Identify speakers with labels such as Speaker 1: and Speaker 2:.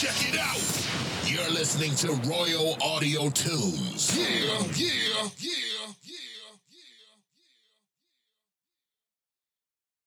Speaker 1: Check it out. You're listening to Royal Audio Tunes. Yeah, yeah, yeah, yeah.